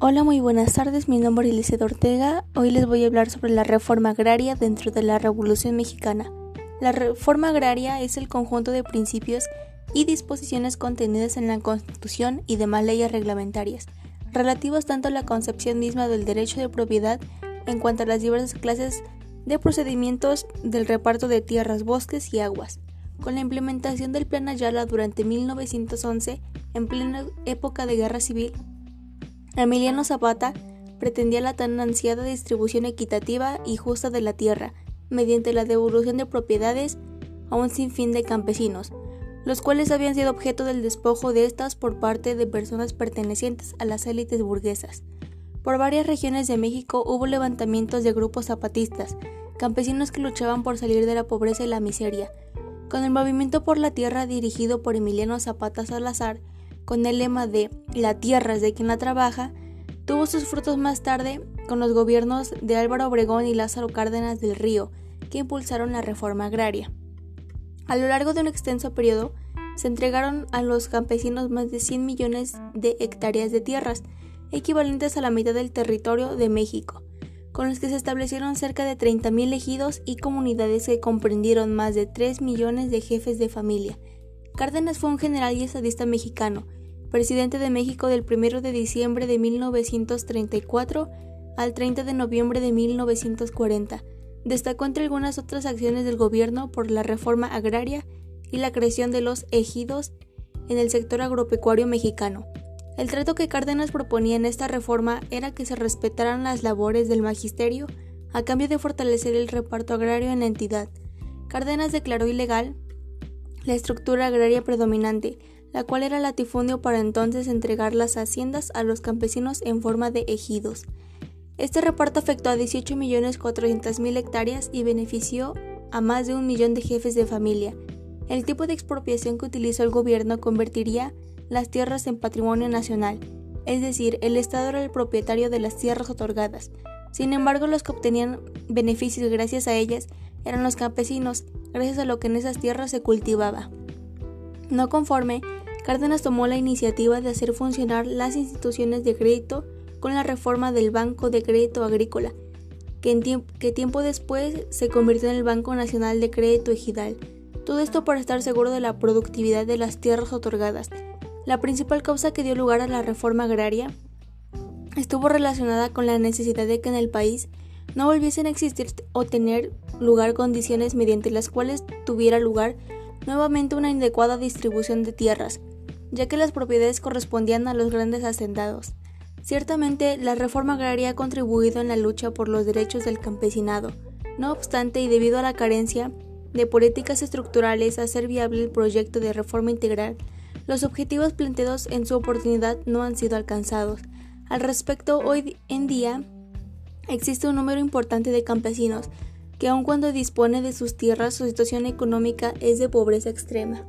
Hola, muy buenas tardes. Mi nombre es Eliseo Ortega. Hoy les voy a hablar sobre la reforma agraria dentro de la Revolución Mexicana. La reforma agraria es el conjunto de principios y disposiciones contenidas en la Constitución y demás leyes reglamentarias, relativas tanto a la concepción misma del derecho de propiedad en cuanto a las diversas clases de procedimientos del reparto de tierras, bosques y aguas. Con la implementación del Plan Ayala durante 1911, en plena época de guerra civil, Emiliano Zapata pretendía la tan ansiada distribución equitativa y justa de la tierra, mediante la devolución de propiedades a un sinfín de campesinos, los cuales habían sido objeto del despojo de estas por parte de personas pertenecientes a las élites burguesas. Por varias regiones de México hubo levantamientos de grupos zapatistas, campesinos que luchaban por salir de la pobreza y la miseria. Con el movimiento por la tierra dirigido por Emiliano Zapata Salazar, con el lema de La tierra es de quien la trabaja, tuvo sus frutos más tarde con los gobiernos de Álvaro Obregón y Lázaro Cárdenas del Río, que impulsaron la reforma agraria. A lo largo de un extenso periodo, se entregaron a los campesinos más de 100 millones de hectáreas de tierras, equivalentes a la mitad del territorio de México, con los que se establecieron cerca de 30.000 ejidos y comunidades que comprendieron más de 3 millones de jefes de familia. Cárdenas fue un general y estadista mexicano, presidente de México del 1 de diciembre de 1934 al 30 de noviembre de 1940. Destacó entre algunas otras acciones del gobierno por la reforma agraria y la creación de los ejidos en el sector agropecuario mexicano. El trato que Cárdenas proponía en esta reforma era que se respetaran las labores del magisterio a cambio de fortalecer el reparto agrario en la entidad. Cárdenas declaró ilegal la estructura agraria predominante, la cual era latifundio para entonces entregar las haciendas a los campesinos en forma de ejidos. Este reparto afectó a 18.400.000 hectáreas y benefició a más de un millón de jefes de familia. El tipo de expropiación que utilizó el gobierno convertiría las tierras en patrimonio nacional, es decir, el Estado era el propietario de las tierras otorgadas. Sin embargo, los que obtenían beneficios gracias a ellas eran los campesinos, gracias a lo que en esas tierras se cultivaba. No conforme, Cárdenas tomó la iniciativa de hacer funcionar las instituciones de crédito con la reforma del Banco de Crédito Agrícola, que, que tiempo después se convirtió en el Banco Nacional de Crédito Ejidal. Todo esto para estar seguro de la productividad de las tierras otorgadas. La principal causa que dio lugar a la reforma agraria estuvo relacionada con la necesidad de que en el país no volviesen a existir o tener lugar condiciones mediante las cuales tuviera lugar nuevamente una inadecuada distribución de tierras, ya que las propiedades correspondían a los grandes hacendados. Ciertamente, la reforma agraria ha contribuido en la lucha por los derechos del campesinado. No obstante, y debido a la carencia de políticas estructurales a hacer viable el proyecto de reforma integral, los objetivos planteados en su oportunidad no han sido alcanzados. Al respecto, hoy en día existe un número importante de campesinos que aun cuando dispone de sus tierras su situación económica es de pobreza extrema.